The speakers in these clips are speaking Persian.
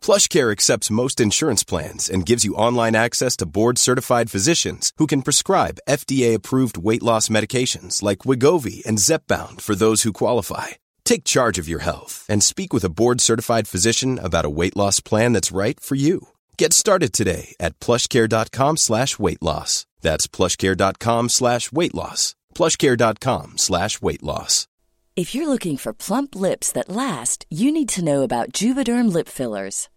PlushCare accepts most insurance plans and gives you online access to board-certified physicians who can prescribe FDA-approved weight loss medications like Wigovi and Zepbound for those who qualify. Take charge of your health and speak with a board-certified physician about a weight loss plan that's right for you. Get started today at plushcare.com slash weight loss. That's plushcare.com slash weight loss. plushcare.com slash weight loss. If you're looking for plump lips that last, you need to know about Juvederm lip fillers.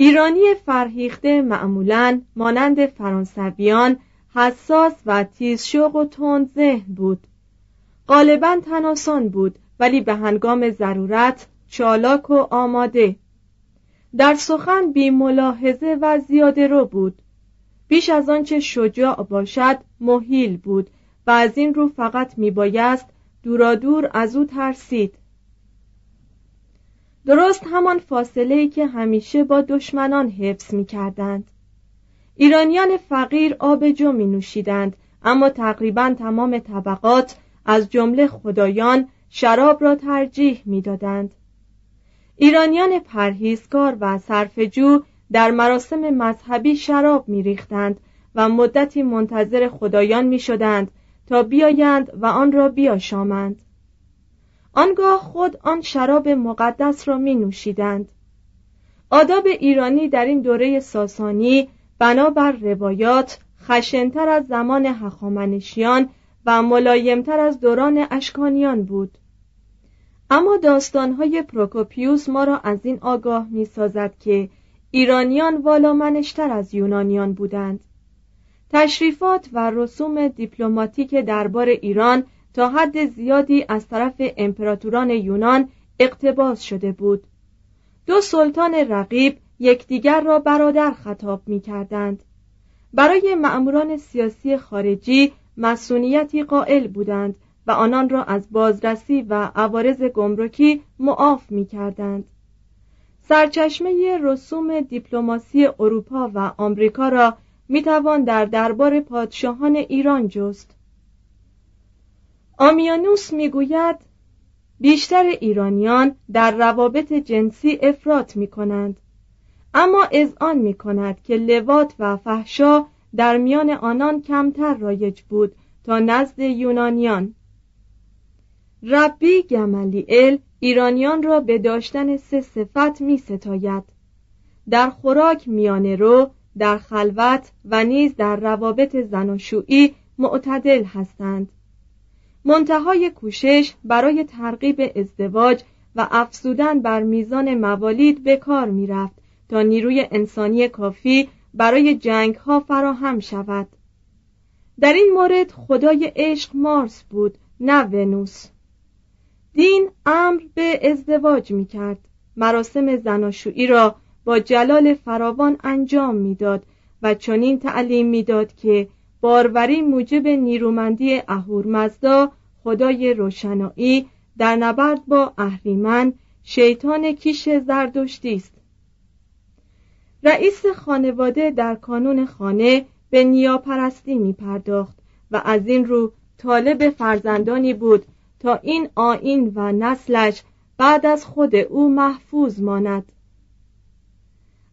ایرانی فرهیخته معمولا مانند فرانسویان حساس و تیزشوق و تند ذهن بود. غالبا تناسان بود ولی به هنگام ضرورت چالاک و آماده. در سخن بی ملاحظه و زیاده رو بود. بیش از آنچه شجاع باشد محیل بود و از این رو فقط میبایست دورادور از او ترسید. درست همان فاصله ای که همیشه با دشمنان حفظ می کردند. ایرانیان فقیر آب جو می نوشیدند اما تقریبا تمام طبقات از جمله خدایان شراب را ترجیح می دادند. ایرانیان پرهیزکار و صرفجو در مراسم مذهبی شراب می ریختند و مدتی منتظر خدایان می شدند تا بیایند و آن را بیاشامند. آنگاه خود آن شراب مقدس را می نوشیدند. آداب ایرانی در این دوره ساسانی بنابر روایات خشنتر از زمان هخامنشیان و ملایمتر از دوران اشکانیان بود. اما داستانهای پروکوپیوس ما را از این آگاه می سازد که ایرانیان والا منشتر از یونانیان بودند. تشریفات و رسوم دیپلماتیک دربار ایران حد زیادی از طرف امپراتوران یونان اقتباس شده بود دو سلطان رقیب یکدیگر را برادر خطاب می کردند. برای مأموران سیاسی خارجی مسئولیتی قائل بودند و آنان را از بازرسی و عوارض گمرکی معاف می کردند. سرچشمه رسوم دیپلماسی اروپا و آمریکا را می‌توان در دربار پادشاهان ایران جست آمیانوس می‌گوید بیشتر ایرانیان در روابط جنسی افراط می کنند اما آن می کند که لوات و فحشا در میان آنان کمتر رایج بود تا نزد یونانیان. ربی گملیل ایرانیان را به داشتن سه صفت می ستاید در خوراک میانه رو در خلوت و نیز در روابط زناشویی معتدل هستند. منتهای کوشش برای ترغیب ازدواج و افزودن بر میزان موالید به کار می رفت تا نیروی انسانی کافی برای جنگ ها فراهم شود. در این مورد خدای عشق مارس بود نه ونوس. دین امر به ازدواج می کرد مراسم زناشویی را با جلال فراوان انجام می‌داد و چنین تعلیم می‌داد که باروری موجب نیرومندی اهورمزدا خدای روشنایی در نبرد با اهریمن شیطان کیش زردشتی است. رئیس خانواده در کانون خانه به نیاپرستی می پرداخت و از این رو طالب فرزندانی بود تا این آین و نسلش بعد از خود او محفوظ ماند.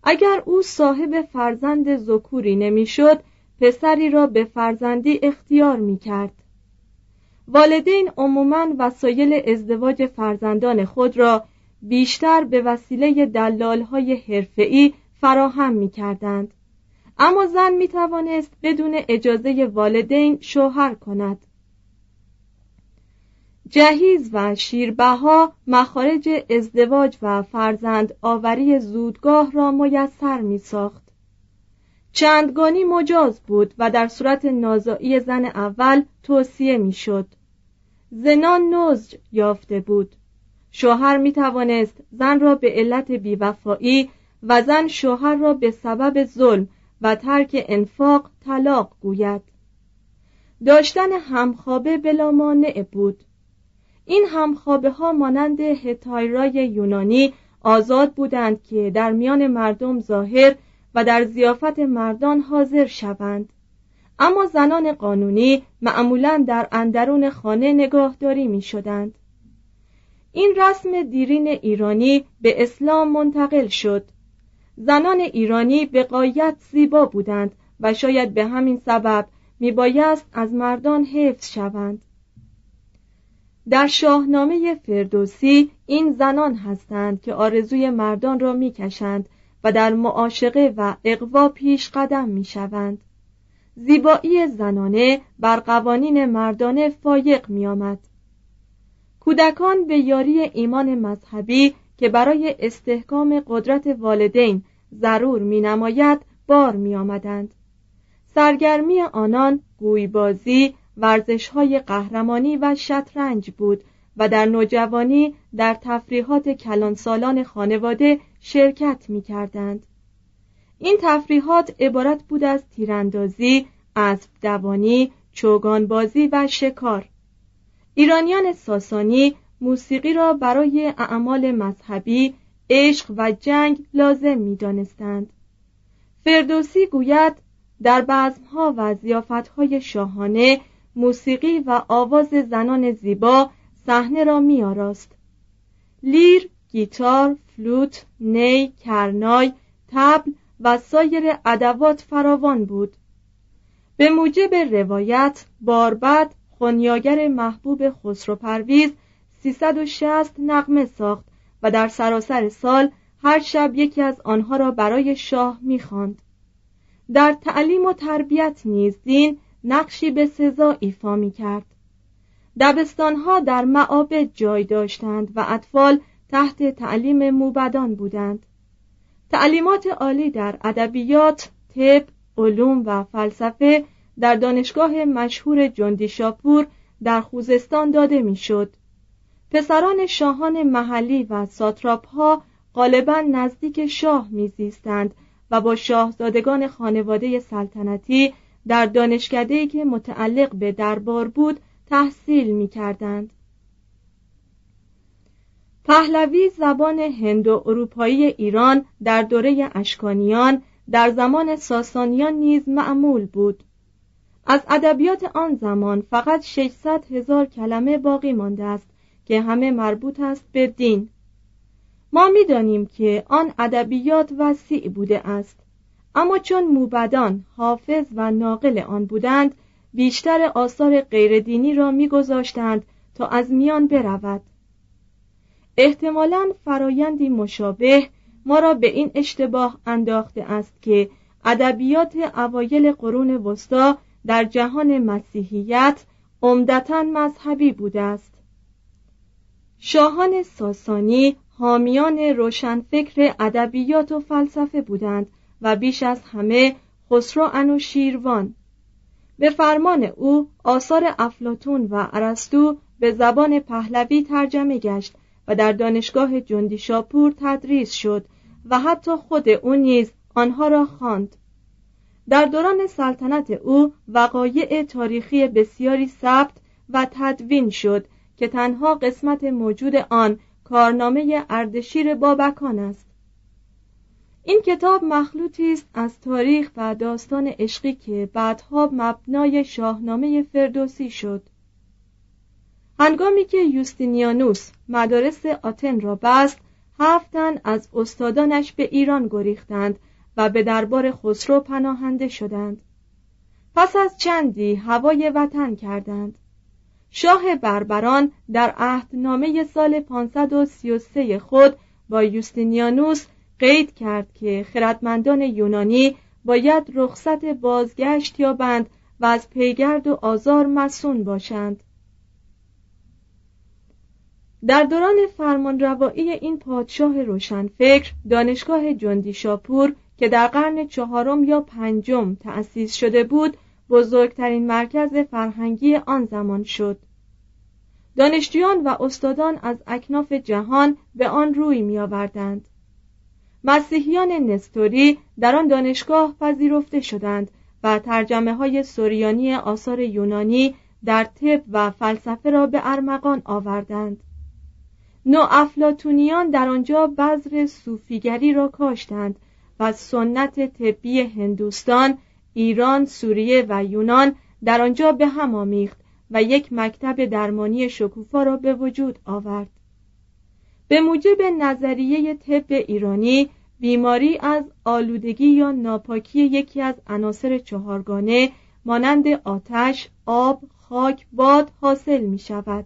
اگر او صاحب فرزند زکوری نمی‌شد پسری را به فرزندی اختیار می کرد والدین عموما وسایل ازدواج فرزندان خود را بیشتر به وسیله دلالهای حرفه‌ای فراهم می کردند. اما زن می توانست بدون اجازه والدین شوهر کند جهیز و شیربها مخارج ازدواج و فرزند آوری زودگاه را میسر می ساخت. چندگانی مجاز بود و در صورت نازایی زن اول توصیه می شد. زنان نزج یافته بود. شوهر می توانست زن را به علت بیوفایی و زن شوهر را به سبب ظلم و ترک انفاق طلاق گوید. داشتن همخوابه بلا مانع بود. این همخوابه ها مانند هتایرای یونانی آزاد بودند که در میان مردم ظاهر و در زیافت مردان حاضر شوند. اما زنان قانونی معمولا در اندرون خانه نگاهداری می شدند. این رسم دیرین ایرانی به اسلام منتقل شد. زنان ایرانی به قایت زیبا بودند و شاید به همین سبب میبایست از مردان حفظ شوند. در شاهنامه فردوسی این زنان هستند که آرزوی مردان را می‌کشند و در معاشقه و اقوا پیش قدم می‌شوند زیبایی زنانه بر قوانین مردانه فایق میآمد کودکان به یاری ایمان مذهبی که برای استحکام قدرت والدین ضرور می نماید بار می آمدند. سرگرمی آنان گویبازی ورزش های قهرمانی و شطرنج بود و در نوجوانی در تفریحات کلانسالان خانواده شرکت می کردند. این تفریحات عبارت بود از تیراندازی، اسب دوانی، چوگانبازی و شکار. ایرانیان ساسانی موسیقی را برای اعمال مذهبی، عشق و جنگ لازم می دانستند. فردوسی گوید در بزمها و زیافتهای شاهانه موسیقی و آواز زنان زیبا صحنه را میآراست لیر گیتار فلوت نی کرنای تبل و سایر ادوات فراوان بود به موجب روایت باربد خونیاگر محبوب خسرو پرویز 360 نقمه ساخت و در سراسر سال هر شب یکی از آنها را برای شاه می‌خواند. در تعلیم و تربیت نیز دین نقشی به سزا ایفا می کرد دبستانها در معابد جای داشتند و اطفال تحت تعلیم موبدان بودند تعلیمات عالی در ادبیات، طب، علوم و فلسفه در دانشگاه مشهور جندی شاپور در خوزستان داده می‌شد. پسران شاهان محلی و ساتراپ ها غالبا نزدیک شاه میزیستند و با شاهزادگان خانواده سلطنتی در دانشکده‌ای که متعلق به دربار بود تحصیل می کردند. پهلوی زبان هندو اروپایی ایران در دوره اشکانیان در زمان ساسانیان نیز معمول بود. از ادبیات آن زمان فقط 600 هزار کلمه باقی مانده است که همه مربوط است به دین. ما می‌دانیم که آن ادبیات وسیع بوده است اما چون موبدان حافظ و ناقل آن بودند بیشتر آثار غیردینی را میگذاشتند تا از میان برود. احتمالا فرایندی مشابه ما را به این اشتباه انداخته است که ادبیات اوایل قرون وسطا در جهان مسیحیت عمدتا مذهبی بوده است. شاهان ساسانی حامیان روشنفکر ادبیات و فلسفه بودند و بیش از همه خسرو شیروان. به فرمان او آثار افلاتون و ارسطو به زبان پهلوی ترجمه گشت و در دانشگاه جندی شاپور تدریس شد و حتی خود او نیز آنها را خواند. در دوران سلطنت او وقایع تاریخی بسیاری ثبت و تدوین شد که تنها قسمت موجود آن کارنامه اردشیر بابکان است این کتاب مخلوطی است از تاریخ و داستان عشقی که بعدها مبنای شاهنامه فردوسی شد هنگامی که یوستینیانوس مدارس آتن را بست هفتن از استادانش به ایران گریختند و به دربار خسرو پناهنده شدند. پس از چندی هوای وطن کردند. شاه بربران در عهدنامه سال 533 خود با یوستینیانوس قید کرد که خردمندان یونانی باید رخصت بازگشت یابند و از پیگرد و آزار مسون باشند. در دوران فرمانروایی این پادشاه روشنفکر دانشگاه جندی شاپور که در قرن چهارم یا پنجم تأسیس شده بود بزرگترین مرکز فرهنگی آن زمان شد دانشجویان و استادان از اکناف جهان به آن روی می آوردند. مسیحیان نستوری در آن دانشگاه پذیرفته شدند و ترجمه های سوریانی آثار یونانی در طب و فلسفه را به ارمغان آوردند نو افلاتونیان در آنجا بذر صوفیگری را کاشتند و سنت طبی هندوستان، ایران، سوریه و یونان در آنجا به هم آمیخت و یک مکتب درمانی شکوفا را به وجود آورد. به موجب نظریه طب ایرانی بیماری از آلودگی یا ناپاکی یکی از عناصر چهارگانه مانند آتش، آب، خاک، باد حاصل می شود.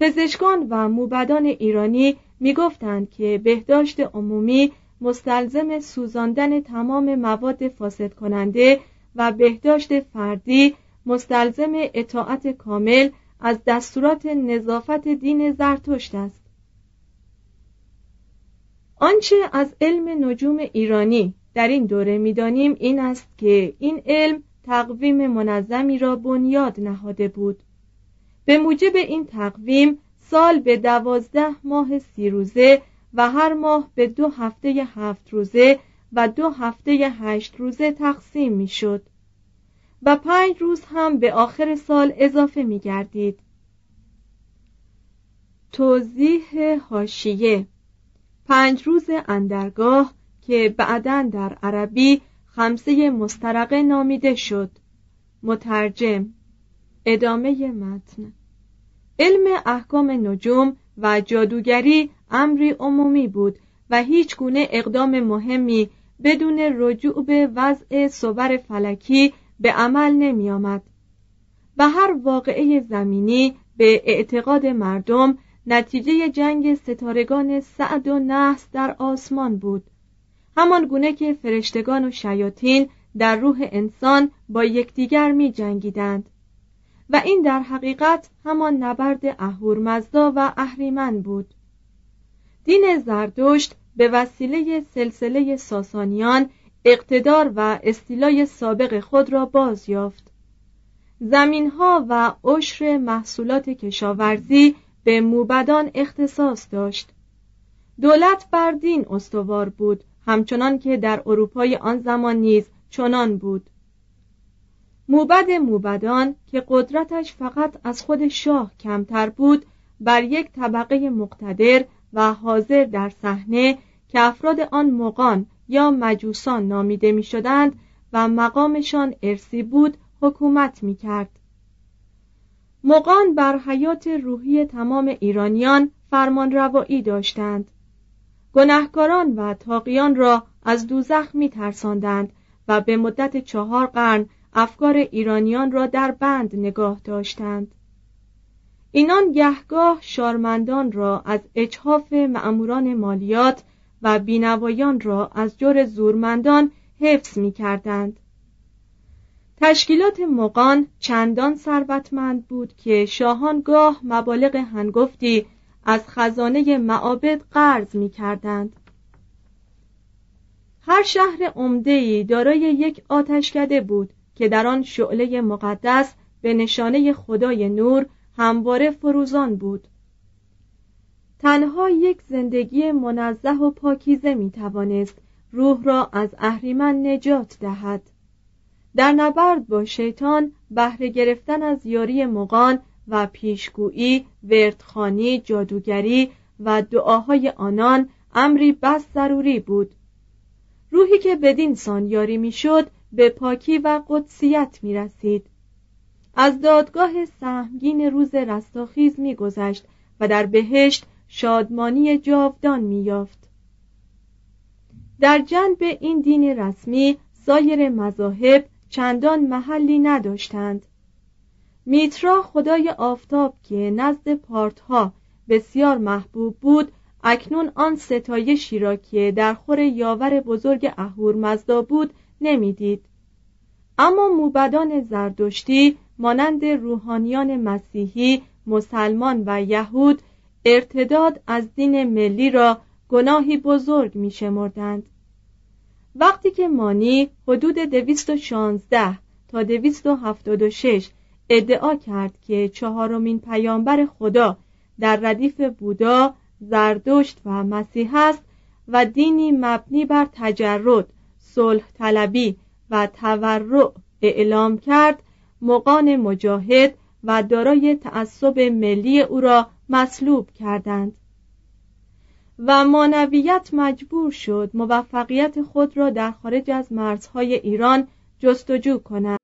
پزشکان و موبدان ایرانی می گفتند که بهداشت عمومی مستلزم سوزاندن تمام مواد فاسد کننده و بهداشت فردی مستلزم اطاعت کامل از دستورات نظافت دین زرتشت است. آنچه از علم نجوم ایرانی در این دوره می‌دانیم این است که این علم تقویم منظمی را بنیاد نهاده بود. به موجب این تقویم سال به دوازده ماه سی روزه و هر ماه به دو هفته هفت روزه و دو هفته هشت روزه تقسیم می شد و پنج روز هم به آخر سال اضافه می گردید توضیح هاشیه پنج روز اندرگاه که بعدا در عربی خمسه مسترقه نامیده شد. مترجم ادامه متن. علم احکام نجوم و جادوگری امری عمومی بود و هیچ گونه اقدام مهمی بدون رجوع به وضع صور فلکی به عمل نمی آمد. و هر واقعه زمینی به اعتقاد مردم نتیجه جنگ ستارگان سعد و نحس در آسمان بود. همان گونه که فرشتگان و شیاطین در روح انسان با یکدیگر می جنگیدند. و این در حقیقت همان نبرد اهورمزدا و اهریمن بود. دین زردشت به وسیله سلسله ساسانیان اقتدار و استیلای سابق خود را باز یافت. زمینها و عشر محصولات کشاورزی به موبدان اختصاص داشت. دولت بر دین استوار بود همچنان که در اروپای آن زمان نیز چنان بود. موبد موبدان که قدرتش فقط از خود شاه کمتر بود بر یک طبقه مقتدر و حاضر در صحنه که افراد آن مقان یا مجوسان نامیده می شدند و مقامشان ارسی بود حکومت می کرد. مقان بر حیات روحی تمام ایرانیان فرمان روایی داشتند. گناهکاران و تاقیان را از دوزخ می ترساندند و به مدت چهار قرن افکار ایرانیان را در بند نگاه داشتند. اینان گهگاه شارمندان را از اجحاف معموران مالیات و بینوایان را از جور زورمندان حفظ می کردند. تشکیلات مقان چندان ثروتمند بود که شاهان گاه مبالغ هنگفتی از خزانه معابد قرض می کردند. هر شهر عمده‌ای دارای یک آتشکده بود که در آن شعله مقدس به نشانه خدای نور همواره فروزان بود. تنها یک زندگی منزه و پاکیزه می توانست روح را از اهریمن نجات دهد. در نبرد با شیطان بهره گرفتن از یاری مقان و پیشگویی وردخانی جادوگری و دعاهای آنان امری بس ضروری بود. روحی که بدین سان یاری می‌شد به پاکی و قدسیت می رسید از دادگاه سهمگین روز رستاخیز میگذشت و در بهشت شادمانی جاودان مییافت. در جنب این دین رسمی سایر مذاهب چندان محلی نداشتند. میترا خدای آفتاب که نزد پارتها بسیار محبوب بود اکنون آن ستایشی را که در خور یاور بزرگ اهورمزدا بود نمی‌دید اما موبدان زردشتی مانند روحانیان مسیحی مسلمان و یهود ارتداد از دین ملی را گناهی بزرگ می شمردند. وقتی که مانی حدود 216 تا 276 ادعا کرد که چهارمین پیامبر خدا در ردیف بودا، زردشت و مسیح است و دینی مبنی بر تجرد، صلح طلبی و تورع اعلام کرد مقان مجاهد و دارای تعصب ملی او را مصلوب کردند. و مانویت مجبور شد موفقیت خود را در خارج از مرزهای ایران جستجو کند.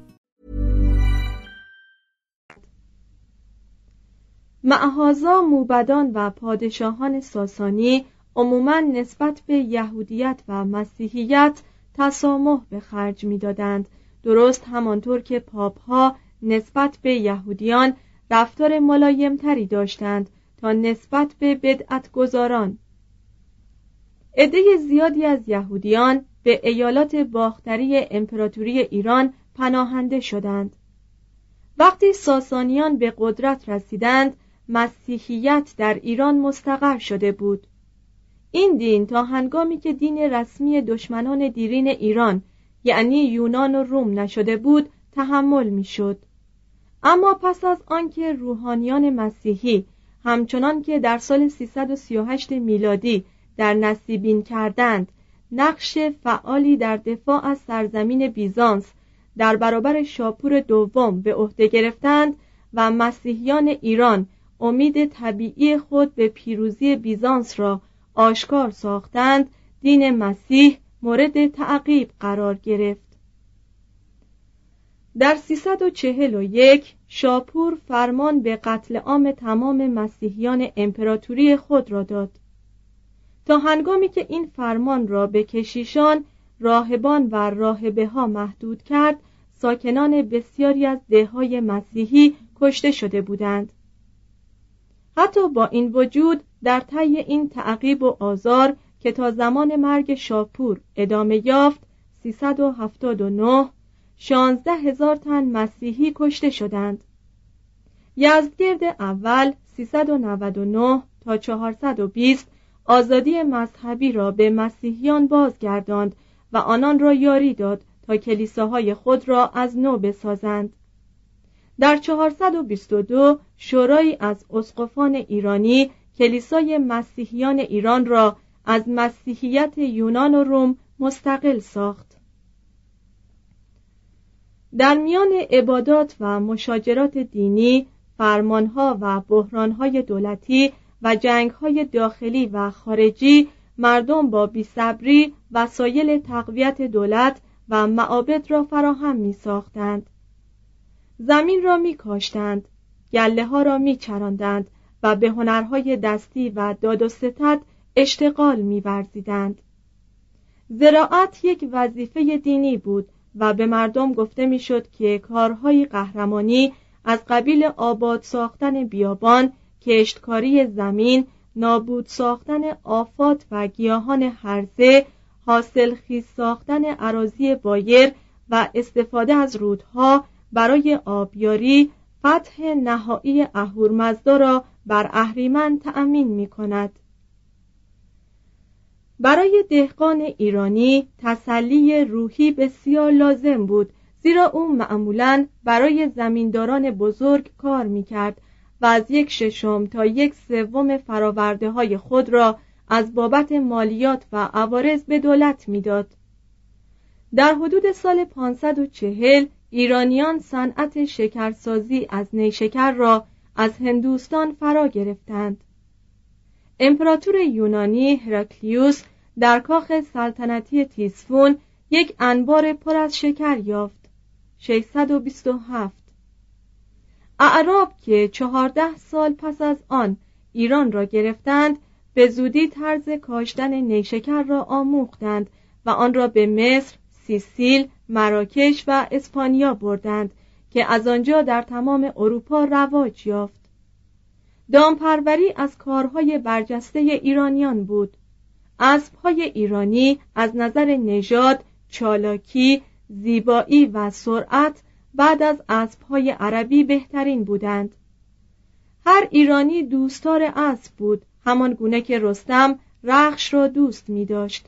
معهازا موبدان و پادشاهان ساسانی عموما نسبت به یهودیت و مسیحیت تسامح به خرج می‌دادند. درست همانطور که پاپ ها نسبت به یهودیان رفتار ملایمتری داشتند تا نسبت به بدعتگذاران. عده زیادی از یهودیان به ایالات باختری امپراتوری ایران پناهنده شدند. وقتی ساسانیان به قدرت رسیدند مسیحیت در ایران مستقر شده بود. این دین تا هنگامی که دین رسمی دشمنان دیرین ایران یعنی یونان و روم نشده بود تحمل می‌شد. اما پس از آنکه روحانیان مسیحی همچنان که در سال 338 میلادی در نصیبین کردند نقش فعالی در دفاع از سرزمین بیزانس در برابر شاپور دوم به عهده گرفتند و مسیحیان ایران امید طبیعی خود به پیروزی بیزانس را آشکار ساختند. دین مسیح مورد تعقیب قرار گرفت. در 341 شاپور فرمان به قتل عام تمام مسیحیان امپراتوری خود را داد. تا هنگامی که این فرمان را به کشیشان راهبان و راهبه ها محدود کرد ساکنان بسیاری از دههای مسیحی کشته شده بودند. حتی با این وجود در طی این تعقیب و آزار که تا زمان مرگ شاپور ادامه یافت 379 شانزده هزار تن مسیحی کشته شدند. یزدگرد اول 399 تا 420 آزادی مذهبی را به مسیحیان بازگرداند و آنان را یاری داد تا کلیساهای خود را از نو بسازند. در 422 شورایی از اسقفان ایرانی کلیسای مسیحیان ایران را از مسیحیت یونان و روم مستقل ساخت در میان عبادات و مشاجرات دینی فرمانها و بحرانهای دولتی و جنگهای داخلی و خارجی مردم با بیصبری وسایل تقویت دولت و معابد را فراهم می ساختند. زمین را می کاشتند، گله ها را می چراندند و به هنرهای دستی و داد و ستد اشتغال می ورزیدند. زراعت یک وظیفه دینی بود و به مردم گفته می‌شد که کارهای قهرمانی از قبیل آباد ساختن بیابان، کشتکاری زمین، نابود ساختن آفات و گیاهان هرزه، حاصل خیز ساختن عراضی بایر و استفاده از رودها برای آبیاری فتح نهایی اهورمزدا را بر اهریمن تأمین می کند. برای دهقان ایرانی تسلی روحی بسیار لازم بود زیرا او معمولا برای زمینداران بزرگ کار می کرد و از یک ششم تا یک سوم فراورده های خود را از بابت مالیات و عوارض به دولت می‌داد. در حدود سال 540 ایرانیان صنعت شکرسازی از نیشکر را از هندوستان فرا گرفتند. امپراتور یونانی هراکلیوس در کاخ سلطنتی تیسفون یک انبار پر از شکر یافت 627 اعراب که چهارده سال پس از آن ایران را گرفتند به زودی طرز کاشتن نیشکر را آموختند و آن را به مصر، سیسیل، مراکش و اسپانیا بردند که از آنجا در تمام اروپا رواج یافت. دامپروری از کارهای برجسته ایرانیان بود. اسبهای ایرانی از نظر نژاد، چالاکی، زیبایی و سرعت بعد از اسبهای عربی بهترین بودند. هر ایرانی دوستار اسب بود همان گونه که رستم رخش را دوست می داشت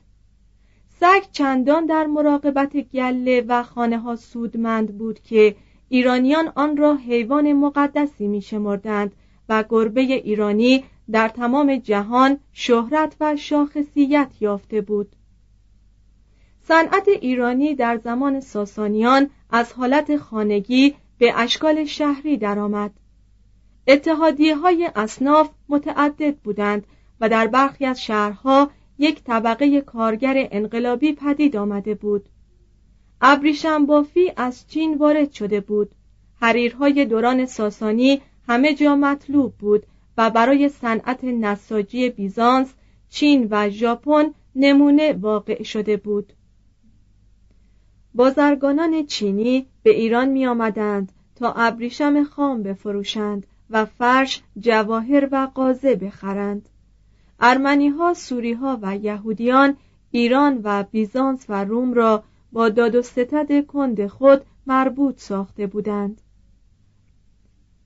سگ چندان در مراقبت گله و خانه ها سودمند بود که ایرانیان آن را حیوان مقدسی می شمردند و گربه ایرانی در تمام جهان شهرت و شاخصیت یافته بود. صنعت ایرانی در زمان ساسانیان از حالت خانگی به اشکال شهری درآمد. اتحادیه های اصناف متعدد بودند و در برخی از شهرها یک طبقه کارگر انقلابی پدید آمده بود. ابریشم بافی از چین وارد شده بود. حریرهای دوران ساسانی همه جا مطلوب بود و برای صنعت نساجی بیزانس چین و ژاپن نمونه واقع شده بود. بازرگانان چینی به ایران می آمدند تا ابریشم خام بفروشند و فرش جواهر و قازه بخرند. ارمنی ها سوری ها و یهودیان ایران و بیزانس و روم را با داد و ستد کند خود مربوط ساخته بودند.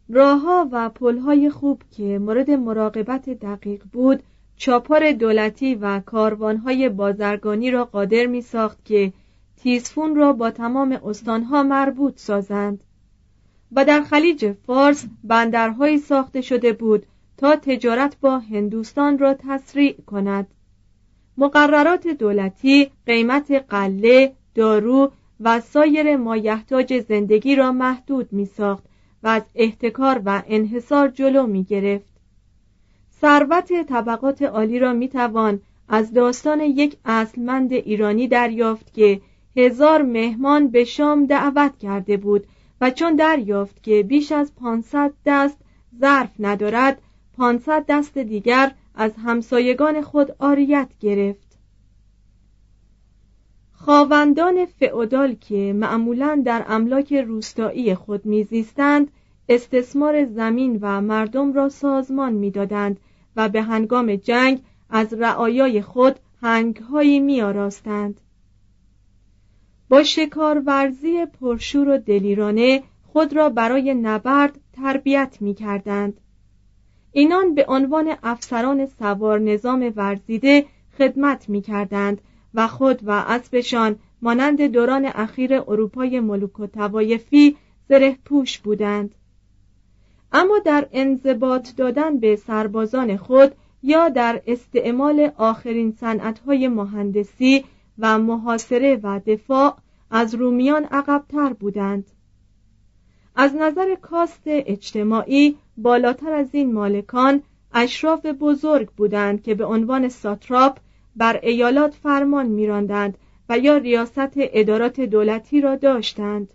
راهها و پلهای خوب که مورد مراقبت دقیق بود چاپار دولتی و کاروانهای بازرگانی را قادر می ساخت که تیزفون را با تمام استانها مربوط سازند. و در خلیج فارس بندرهایی ساخته شده بود تا تجارت با هندوستان را تسریع کند. مقررات دولتی قیمت قله، دارو و سایر مایحتاج زندگی را محدود می ساخت و از احتکار و انحصار جلو می گرفت ثروت طبقات عالی را می توان از داستان یک اصلمند ایرانی دریافت که هزار مهمان به شام دعوت کرده بود و چون دریافت که بیش از 500 دست ظرف ندارد 500 دست دیگر از همسایگان خود آریت گرفت خاوندان فئودال که معمولا در املاک روستایی خود میزیستند استثمار زمین و مردم را سازمان می‌دادند و به هنگام جنگ از رعایای خود هنگهایی میآراستند با شکارورزی پرشور و دلیرانه خود را برای نبرد تربیت می کردند. اینان به عنوان افسران سوار نظام ورزیده خدمت می کردند و خود و اسبشان مانند دوران اخیر اروپای ملوک و توایفی زره پوش بودند. اما در انضباط دادن به سربازان خود یا در استعمال آخرین صنعت‌های مهندسی و محاصره و دفاع از رومیان عقبتر بودند. از نظر کاست اجتماعی بالاتر از این مالکان اشراف بزرگ بودند که به عنوان ساتراپ بر ایالات فرمان میراندند و یا ریاست ادارات دولتی را داشتند.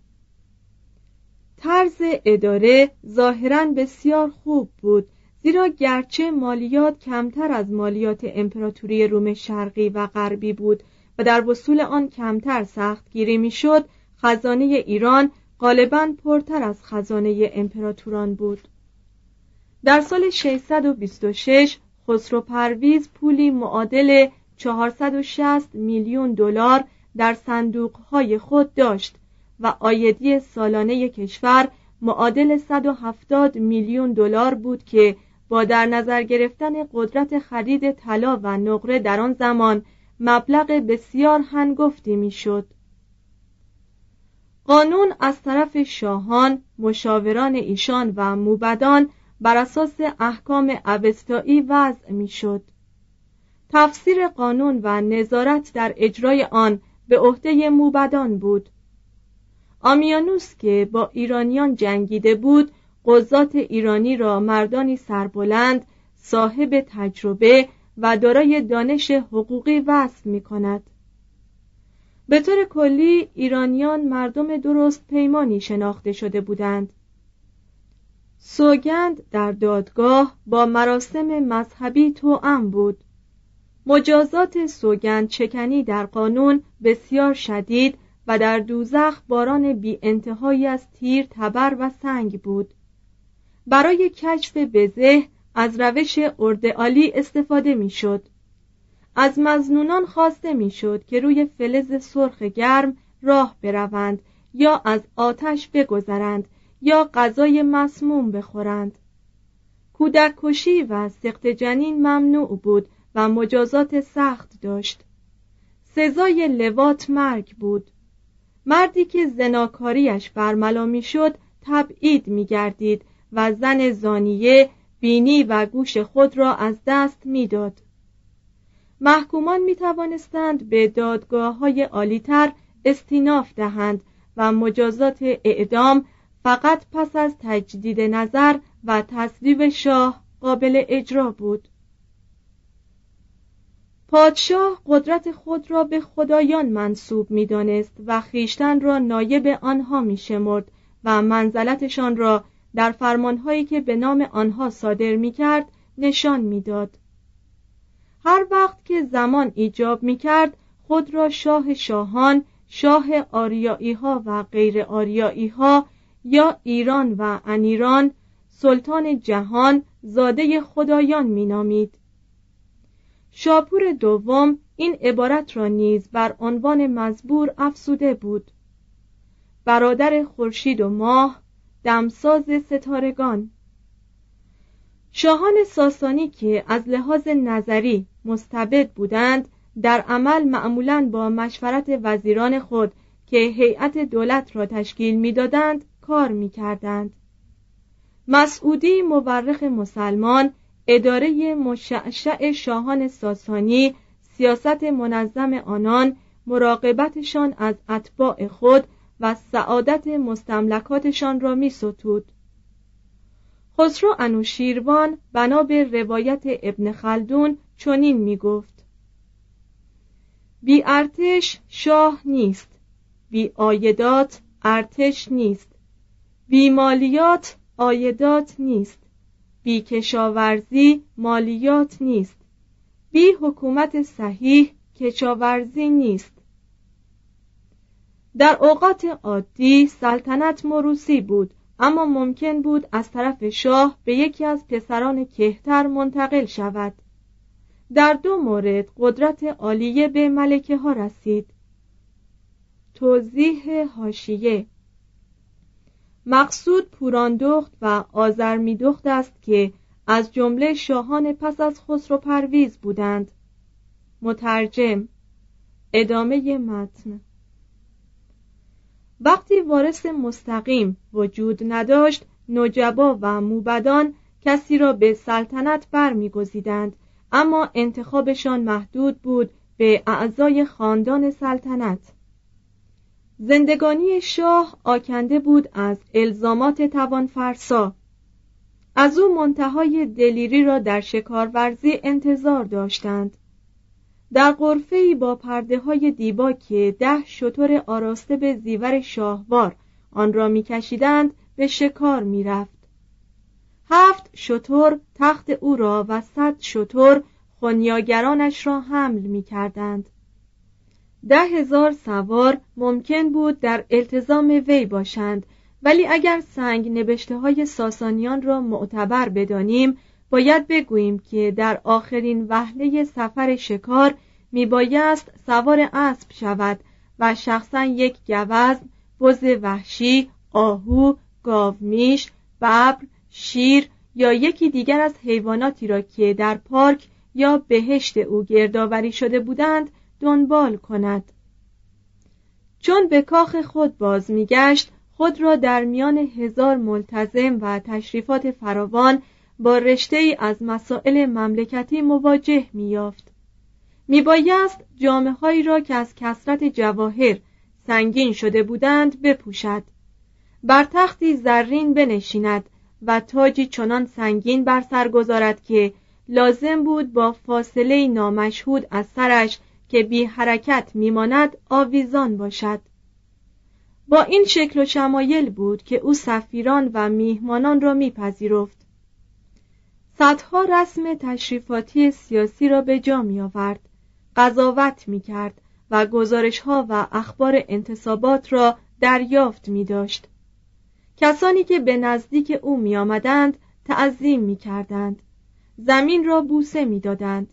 طرز اداره ظاهرا بسیار خوب بود زیرا گرچه مالیات کمتر از مالیات امپراتوری روم شرقی و غربی بود و در وصول آن کمتر سختگیری می‌شد خزانه ایران غالبا پرتر از خزانه امپراتوران بود. در سال 626 خسرو پرویز پولی معادل 460 میلیون دلار در صندوقهای خود داشت و آیدی سالانه کشور معادل 170 میلیون دلار بود که با در نظر گرفتن قدرت خرید طلا و نقره در آن زمان مبلغ بسیار هنگفتی می‌شد. قانون از طرف شاهان، مشاوران ایشان و موبدان بر اساس احکام اوستایی وضع می‌شد. تفسیر قانون و نظارت در اجرای آن به عهده موبدان بود. آمیانوس که با ایرانیان جنگیده بود قضات ایرانی را مردانی سربلند صاحب تجربه و دارای دانش حقوقی وصف می کند به طور کلی ایرانیان مردم درست پیمانی شناخته شده بودند سوگند در دادگاه با مراسم مذهبی توأم بود مجازات سوگند چکنی در قانون بسیار شدید و در دوزخ باران بی انتهایی از تیر تبر و سنگ بود برای کشف بزه از روش اردعالی استفاده می‌شد. از مزنونان خواسته می‌شد که روی فلز سرخ گرم راه بروند یا از آتش بگذرند یا غذای مسموم بخورند. کودک کشی و سخت جنین ممنوع بود و مجازات سخت داشت. سزای لوات مرگ بود. مردی که زناکاریش برملا می‌شد تبعید میگردید و زن زانیه بینی و گوش خود را از دست می‌داد. محکومان می توانستند به دادگاه های عالیتر استیناف دهند و مجازات اعدام فقط پس از تجدید نظر و تصویب شاه قابل اجرا بود. پادشاه قدرت خود را به خدایان منصوب می دانست و خیشتن را نایب آنها می شمرد و منزلتشان را در فرمانهایی که به نام آنها صادر می کرد نشان می‌داد. هر وقت که زمان ایجاب می کرد خود را شاه شاهان، شاه آریایی ها و غیر آریایی ها یا ایران و انیران سلطان جهان زاده خدایان مینامید. شاپور دوم این عبارت را نیز بر عنوان مزبور افسوده بود. برادر خورشید و ماه دمساز ستارگان. شاهان ساسانی که از لحاظ نظری مستبد بودند در عمل معمولا با مشورت وزیران خود که هیئت دولت را تشکیل می‌دادند کار می‌کردند. مسعودی مورخ مسلمان اداره مشعشع شاهان ساسانی سیاست منظم آنان مراقبتشان از اتباع خود و سعادت مستملکاتشان را می ستود. خسرو انوشیروان بنا به روایت ابن خلدون چنین می گفت بی ارتش شاه نیست بی آیدات ارتش نیست. بی مالیات آیدات نیست. بی کشاورزی مالیات نیست. بی حکومت صحیح کشاورزی نیست. در اوقات عادی سلطنت موروسی بود اما ممکن بود از طرف شاه به یکی از پسران کهتر منتقل شود. در دو مورد قدرت عالیه به ملکه ها رسید. توضیح هاشیه مقصود پوراندخت و آزرمیدخت است که از جمله شاهان پس از خسرو پرویز بودند. مترجم ادامه متن. وقتی وارث مستقیم وجود نداشت نجبا و موبدان کسی را به سلطنت برمیگزیدند اما انتخابشان محدود بود به اعضای خاندان سلطنت. زندگانی شاه آکنده بود از الزامات توانفرسا. از او منتهای دلیری را در شکارورزی انتظار داشتند. در قرفه با پرده های دیبا که ده شطور آراسته به زیور شاهوار آن را میکشیدند به شکار می‌رفت. هفت شطور تخت او را و صد شطور خونیاگرانش را حمل می کردند. ده هزار سوار ممکن بود در التزام وی باشند ولی اگر سنگ نبشته های ساسانیان را معتبر بدانیم باید بگوییم که در آخرین وهله سفر شکار میبایست سوار اسب شود و شخصا یک گوزن بز وحشی آهو گاومیش ببر شیر یا یکی دیگر از حیواناتی را که در پارک یا بهشت او گردآوری شده بودند دنبال کند. چون به کاخ خود باز میگشت خود را در میان هزار ملتزم و تشریفات فراوان با رشته ای از مسائل مملکتی مواجه میافت میبایست جامعه را که از کسرت جواهر سنگین شده بودند بپوشد. بر تختی زرین بنشیند و تاجی چنان سنگین بر سر گذارد که لازم بود با فاصله نامشهود از سرش که بی حرکت میماند آویزان باشد با این شکل و شمایل بود که او سفیران و میهمانان را میپذیرفت صدها رسم تشریفاتی سیاسی را به جا می آورد قضاوت می کرد و گزارش ها و اخبار انتصابات را دریافت می داشت. کسانی که به نزدیک او می آمدند تعظیم می کردند. زمین را بوسه می دادند.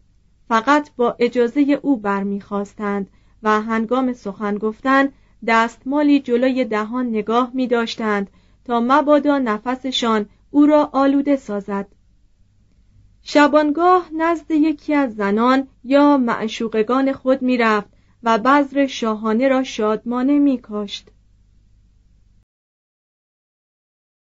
فقط با اجازه او برمیخواستند و هنگام سخن گفتن دستمالی جلوی دهان نگاه می داشتند تا مبادا نفسشان او را آلوده سازد. شبانگاه نزد یکی از زنان یا معشوقگان خود می‌رفت و بذر شاهانه را شادمانه میکاشت.